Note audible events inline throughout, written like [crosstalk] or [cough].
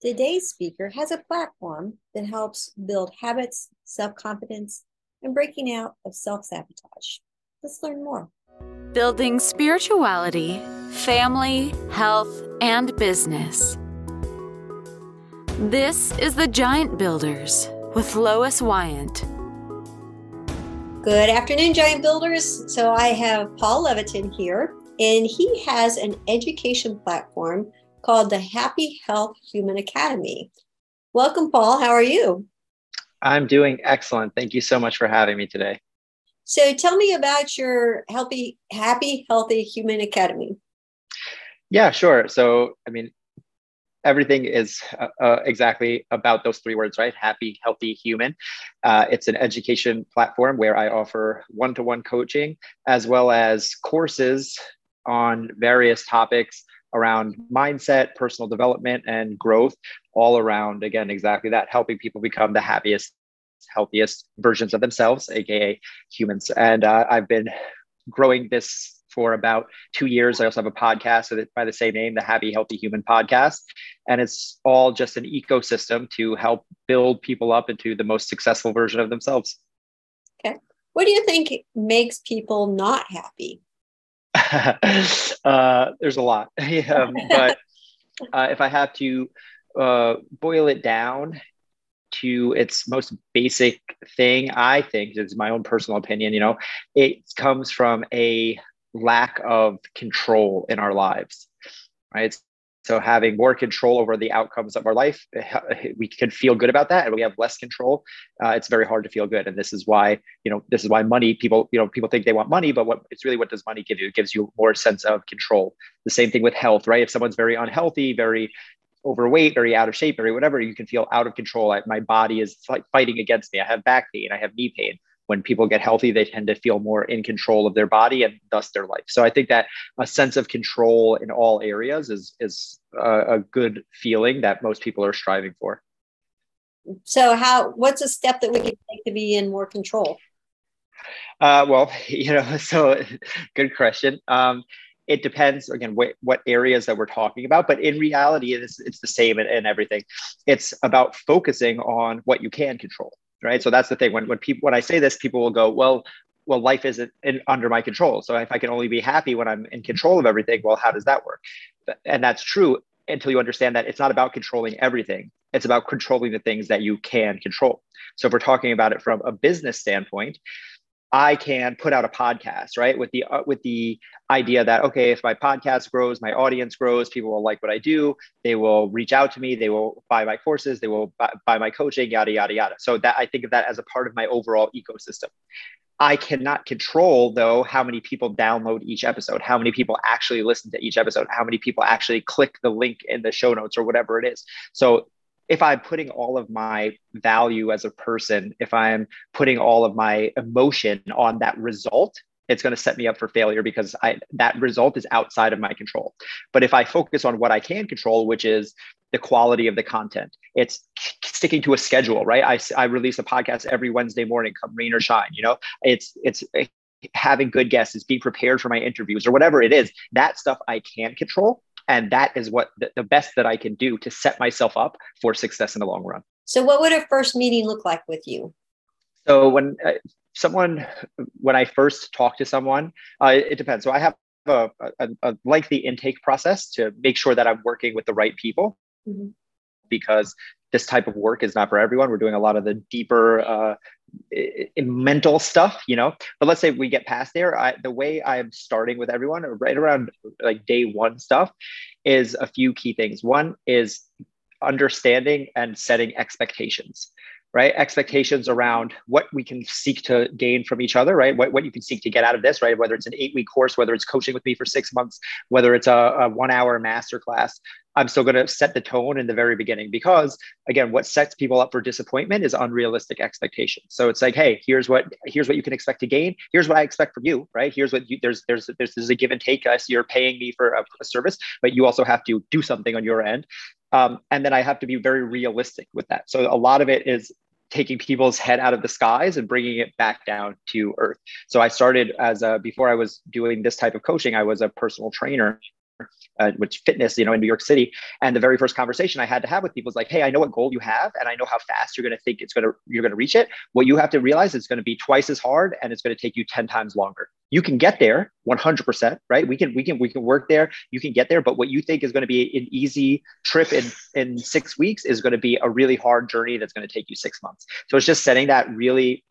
Today's speaker has a platform that helps build habits, self confidence, and breaking out of self sabotage. Let's learn more. Building spirituality, family, health, and business. This is the Giant Builders with Lois Wyant. Good afternoon, Giant Builders. So I have Paul Levitin here, and he has an education platform called the Happy Health Human Academy. Welcome, Paul. How are you? I'm doing excellent. Thank you so much for having me today. So tell me about your healthy, happy, healthy human academy. Yeah, sure. So, I mean, everything is uh, uh, exactly about those three words, right? Happy, healthy, human. Uh, it's an education platform where I offer one to one coaching as well as courses on various topics around mindset, personal development, and growth, all around, again, exactly that, helping people become the happiest, healthiest versions of themselves, AKA humans. And uh, I've been growing this for about two years. I also have a podcast by the same name, the Happy Healthy Human Podcast. And it's all just an ecosystem to help build people up into the most successful version of themselves. Okay. What do you think makes people not happy? [laughs] uh, there's a lot, [laughs] um, but uh, if I have to uh, boil it down to its most basic thing, I think it's my own personal opinion. You know, it comes from a lack of control in our lives, right? So having more control over the outcomes of our life, we can feel good about that, and we have less control. Uh, it's very hard to feel good, and this is why you know this is why money people you know people think they want money, but what it's really what does money give you? It gives you more sense of control. The same thing with health, right? If someone's very unhealthy, very overweight, very out of shape, very whatever, you can feel out of control. I, my body is fighting against me. I have back pain. I have knee pain when people get healthy, they tend to feel more in control of their body and thus their life. So I think that a sense of control in all areas is is a, a good feeling that most people are striving for. So how what's a step that we can take to be in more control? Uh, well, [laughs] you know, so [laughs] good question. Um, it depends again what, what areas that we're talking about but in reality it's, it's the same in, in everything it's about focusing on what you can control right? So that's the thing. When, when people when i say this people will go well well life isn't in, under my control. So if i can only be happy when i'm in control of everything well how does that work? And that's true until you understand that it's not about controlling everything. It's about controlling the things that you can control. So if we're talking about it from a business standpoint I can put out a podcast, right? With the uh, with the idea that okay, if my podcast grows, my audience grows, people will like what I do, they will reach out to me, they will buy my courses, they will buy, buy my coaching, yada yada yada. So that I think of that as a part of my overall ecosystem. I cannot control though how many people download each episode, how many people actually listen to each episode, how many people actually click the link in the show notes or whatever it is. So if I'm putting all of my value as a person, if I'm putting all of my emotion on that result, it's going to set me up for failure because I, that result is outside of my control. But if I focus on what I can control, which is the quality of the content, it's sticking to a schedule, right? I, I release a podcast every Wednesday morning, come rain or shine. You know, it's it's eh, having good guests, it's being prepared for my interviews or whatever it is. That stuff I can control and that is what the, the best that I can do to set myself up for success in the long run. So, what would a first meeting look like with you? So, when uh, someone, when I first talk to someone, uh, it depends. So, I have a, a, a, lengthy intake process to make sure that I'm working with the right people. Mm-hmm. Because this type of work is not for everyone. We're doing a lot of the deeper uh, mental stuff, you know. But let's say we get past there. I, the way I'm starting with everyone, right around like day one stuff, is a few key things. One is understanding and setting expectations right? Expectations around what we can seek to gain from each other right? What, what you can seek to get out of this right? Whether it's an eight week course whether it's coaching with me for six months whether it's a, a one hour master class i'm still going to set the tone in the very beginning because again what sets people up for disappointment is unrealistic expectations. So it's like hey here's what here's what you can expect to gain. Here's what i expect from you right? Here's what you there's there's there's, there's a give and take. Us you're paying me for a, a service but you also have to do something on your end. Um, and then I have to be very realistic with that. So a lot of it is taking people's head out of the skies and bringing it back down to earth. So I started as a, before I was doing this type of coaching, I was a personal trainer uh, which fitness, you know, in New York City. And the very first conversation I had to have with people was like, "Hey, I know what goal you have, and I know how fast you're going to think it's going to you're going to reach it. What you have to realize is it's going to be twice as hard, and it's going to take you ten times longer. You can get there 100%, right? We can we can we can work there. You can get there, but what you think is going to be an easy trip in in six weeks is going to be a really hard journey that's going to take you six months. So it's just setting that really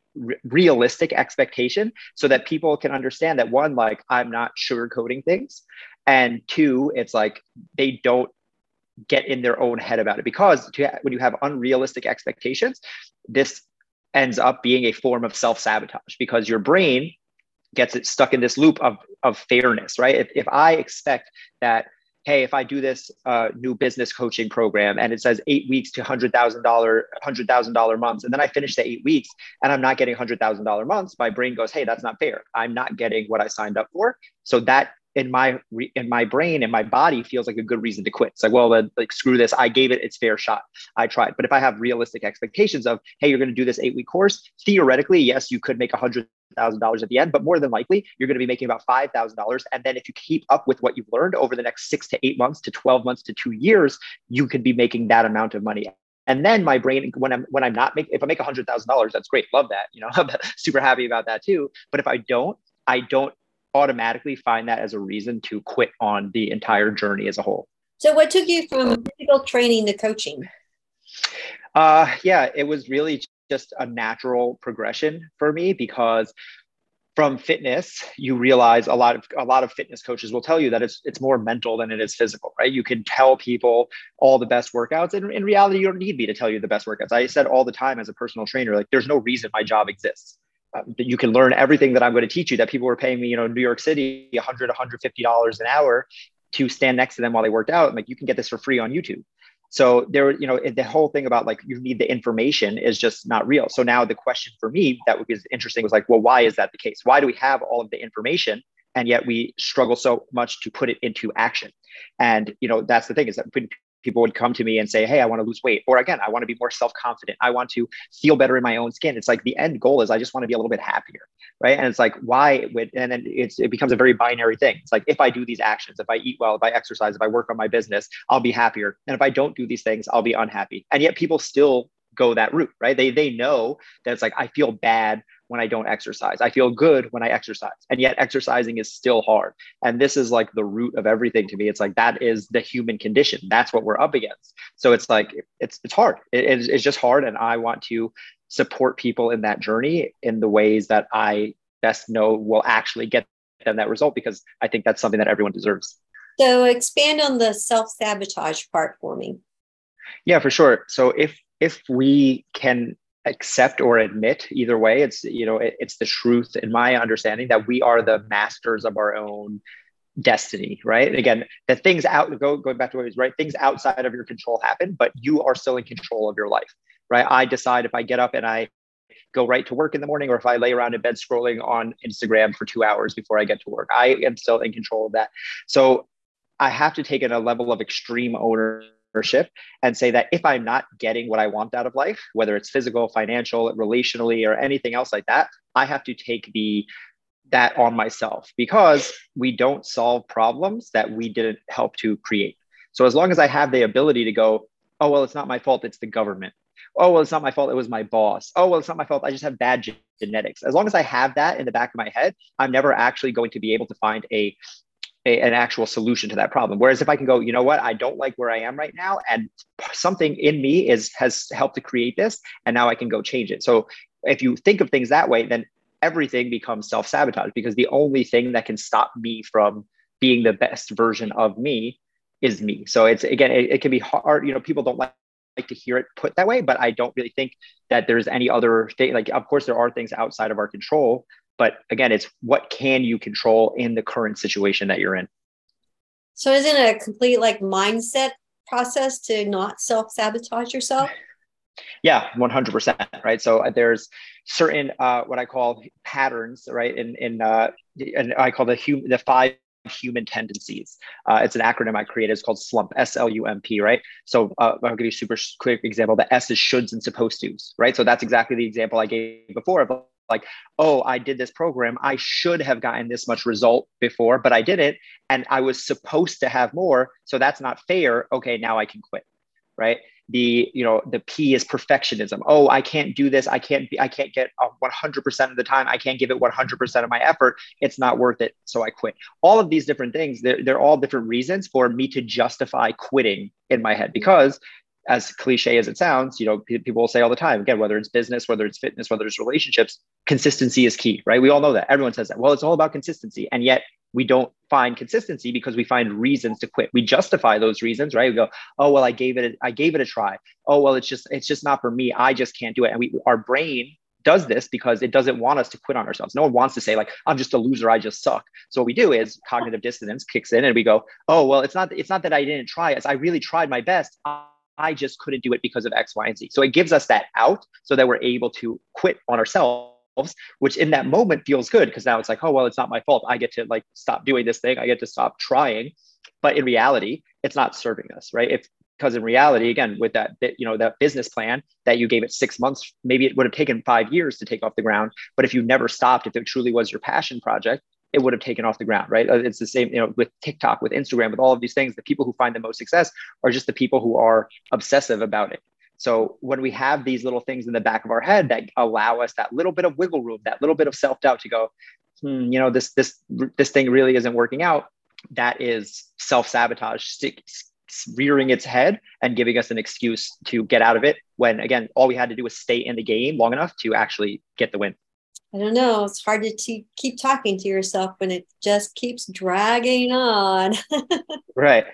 realistic expectation so that people can understand that one like i'm not sugarcoating things and two it's like they don't get in their own head about it because when you have unrealistic expectations this ends up being a form of self-sabotage because your brain gets it stuck in this loop of, of fairness right? If, if i expect that hey if i do this uh, new business coaching program and it says eight weeks to $100000 $100000 months and then i finish the eight weeks and i'm not getting $100000 months my brain goes hey that's not fair. I'm not getting what i signed up for. So that in my in my brain and my body feels like a good reason to quit. It's like, well, like screw this. I gave it its fair shot. I tried. But if I have realistic expectations of, hey, you're going to do this eight week course, theoretically, yes, you could make a hundred thousand dollars at the end, but more than likely, you're going to be making about five thousand dollars. And then if you keep up with what you've learned over the next six to eight months to twelve months to two years, you could be making that amount of money and then my brain, when I'm when I'm not making, if I make a hundred thousand dollars, that's great, love that. You know, I'm [laughs] super happy about that too. But if I don't, I don't automatically find that as a reason to quit on the entire journey as a whole. So, what took you from physical training to coaching? Uh, yeah, it was really just a natural progression for me because from fitness you realize a lot of a lot of fitness coaches will tell you that it's it's more mental than it is physical right you can tell people all the best workouts and in reality you don't need me to tell you the best workouts i said all the time as a personal trainer like there's no reason my job exists you can learn everything that I'm going to teach you that people were paying me, you know, New York City, 100, 150 dollars an hour to stand next to them while they worked out. I'm like, you can get this for free on YouTube. So there, you know, the whole thing about like you need the information is just not real. So now the question for me that was interesting was like, well, why is that the case? Why do we have all of the information and yet we struggle so much to put it into action? And you know, that's the thing is that people would come to me and say, Hey, I want to lose weight. Or again, I want to be more self confident. I want to feel better in my own skin. It's like the end goal is I just want to be a little bit happier. Right. And it's like, why would, and then it's, it becomes a very binary thing. It's like, if I do these actions, if I eat well, if I exercise, if I work on my business, I'll be happier. And if I don't do these things, I'll be unhappy. And yet people still go that route, right? They, they know that it's like, I feel bad when I don't exercise. I feel good when I exercise. And yet exercising is still hard. And this is like the root of everything to me. It's like that is the human condition. That's what we're up against. So it's like it's it's hard. It, it's just hard. And I want to support people in that journey in the ways that I best know will actually get them that result because I think that's something that everyone deserves. So expand on the self-sabotage part for me. Yeah, for sure. So if if we can accept or admit either way. It's you know it, it's the truth in my understanding that we are the masters of our own destiny right? And again the things out go going back to what was right? Things outside of your control happen but you are still in control of your life right? I decide if i get up and i go right to work in the morning or if i lay around in bed scrolling on instagram for two hours before i get to work. I am still in control of that. So i have to take in a level of extreme ownership ownership and say that if I'm not getting what I want out of life, whether it's physical, financial, relationally, or anything else like that, I have to take the that on myself because we don't solve problems that we didn't help to create. So as long as I have the ability to go, oh well, it's not my fault, it's the government. Oh well, it's not my fault, it was my boss. Oh well, it's not my fault, I just have bad genetics. As long as I have that in the back of my head, I'm never actually going to be able to find a a, an actual solution to that problem. Whereas if I can go, you know what, I don't like where I am right now, and something in me is has helped to create this, and now I can go change it. So if you think of things that way, then everything becomes self sabotage because the only thing that can stop me from being the best version of me is me. So it's again, it, it can be hard. You know, people don't like like to hear it put that way, but I don't really think that there's any other thing. Like, of course, there are things outside of our control, but again, it's what can you control in the current situation that you're in. So isn't it a complete like mindset process to not self sabotage yourself? Yeah, 100%. Right. So uh, there's certain, uh, what I call patterns, right. In, in, uh, and I call the human, the five human tendencies. Uh, it's an acronym I created. It's called SLUMP, S L U M P, right? So uh, I'll give you a super quick example. The S is shoulds and supposed tos, right? So that's exactly the example I gave before of like, oh, I did this program. I should have gotten this much result before, but I didn't. And I was supposed to have more. So that's not fair. Okay, now I can quit. Right. The, you know, the P is perfectionism. Oh, I can't do this. I can't be, I can't get 100% of the time. I can't give it 100% of my effort. It's not worth it. So I quit. All of these different things, they're, they're all different reasons for me to justify quitting in my head because as cliche as it sounds, you know, people will say all the time, again, whether it's business, whether it's fitness, whether it's relationships, consistency is key, right? We all know that. Everyone says that. Well, it's all about consistency. And yet we don't find consistency because we find reasons to quit. We justify those reasons, right? We go, oh, well, I gave it, a, I gave it a try. Oh, well, it's just, it's just not for me. I just can't do it. And we, our brain does this because it doesn't want us to quit on ourselves. No one wants to say like I'm just a loser, I just suck. So what we do is cognitive dissonance kicks in and we go, "Oh, well, it's not it's not that I didn't try. It's I really tried my best. I just couldn't do it because of X, Y, and Z. So it gives us that out so that we're able to quit on ourselves, which in that moment feels good because now it's like, oh, well, it's not my fault. I get to like stop doing this thing. I get to stop trying. But in reality, it's not serving us, right? If because in reality, again, with that, you know, that business plan that you gave it six months, maybe it would have taken five years to take off the ground. But if you never stopped, if it truly was your passion project, it would have taken off the ground, right? Uh, it's the same, you know, with TikTok, with Instagram, with all of these things. The people who find the most success are just the people who are obsessive about it. So when we have these little things in the back of our head that allow us that little bit of wiggle room, that little bit of self doubt to go, hmm, you know, this this this thing really isn't working out. That is self sabotage rearing its head and giving us an excuse to get out of it. When again, all we had to do was stay in the game long enough to actually get the win. I don't know. It's hard to keep talking to yourself when it just keeps dragging on. [laughs] right.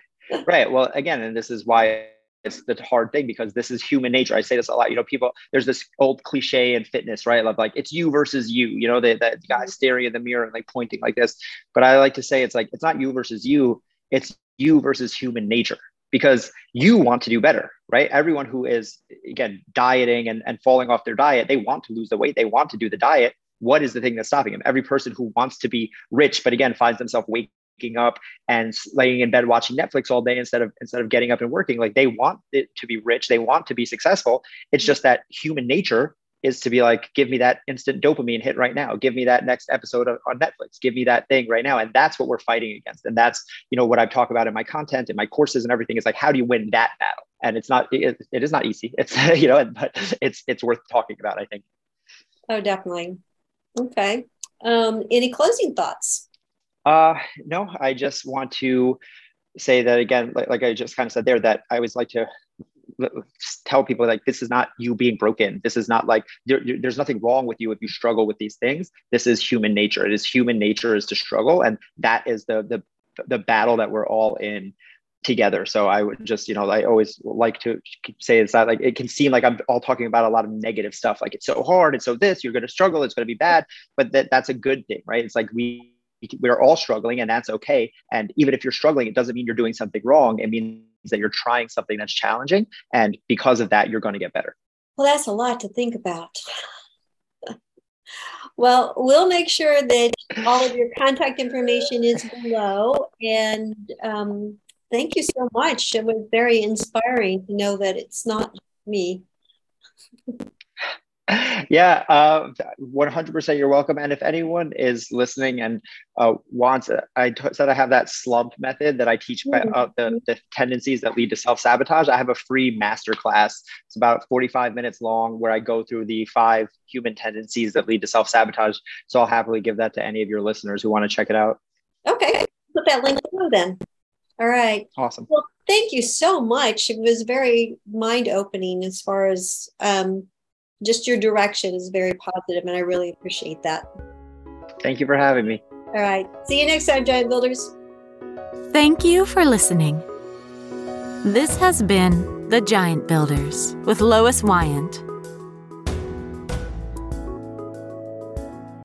Right. Well, again, and this is why it's the hard thing because this is human nature. I say this a lot. You know, people, there's this old cliche in fitness, right? Of like, it's you versus you, you know, the, the guy mm-hmm. staring in the mirror and like pointing like this. But I like to say it's like, it's not you versus you, it's you versus human nature because you want to do better, right? Everyone who is, again, dieting and, and falling off their diet, they want to lose the weight, they want to do the diet what is the thing that's stopping him? Every person who wants to be rich, but again finds themselves waking up and laying in bed watching Netflix all day instead of instead of getting up and working, like they want it to be rich, they want to be successful. It's just that human nature is to be like, give me that instant dopamine hit right now. Give me that next episode of, on Netflix. Give me that thing right now. And that's what we're fighting against. And that's, you know, what I talk about in my content and my courses and everything is like, how do you win that battle? And it's not, it, it is not easy. It's, [laughs] you know, but it's, it's worth talking about, I think. Oh, definitely. Okay. Um, any closing thoughts? Uh, no, I just want to say that again, like, like I just kind of said there, that I always like to tell people like this is not you being broken this is not like there, there's nothing wrong with you if you struggle with these things this is human nature it is human nature is to struggle and that is the the the battle that we're all in together. So I would just, you know, I always like to say it's not like it can seem like I'm all talking about a lot of negative stuff, like it's so hard, it's so this, you're going to struggle, it's going to be bad, but that that's a good thing, right? It's like we we're all struggling, and that's okay. And even if you're struggling, it doesn't mean you're doing something wrong. It means that you're trying something that's challenging, and because of that, you're going to get better. Well, that's a lot to think about. [laughs] Well, we'll make sure that all of your contact information is below. And um, thank you so much. It was very inspiring to know that it's not me. yeah, uh, 100% you're welcome. And if anyone is listening and uh, wants, I t- said I have that slump method that I teach mm-hmm. uh, the, the tendencies that lead to self sabotage. I have a free masterclass. It's about 45 minutes long where I go through the five human tendencies that lead to self sabotage. So I'll happily give that to any of your listeners who want to check it out. Okay. Put that link below then. All right. Awesome. Well, thank you so much. It was very mind opening as far as um, just your direction is very positive, and I really appreciate that. Thank you for having me. All right. See you next time, Giant Builders. Thank you for listening. This has been The Giant Builders with Lois Wyant.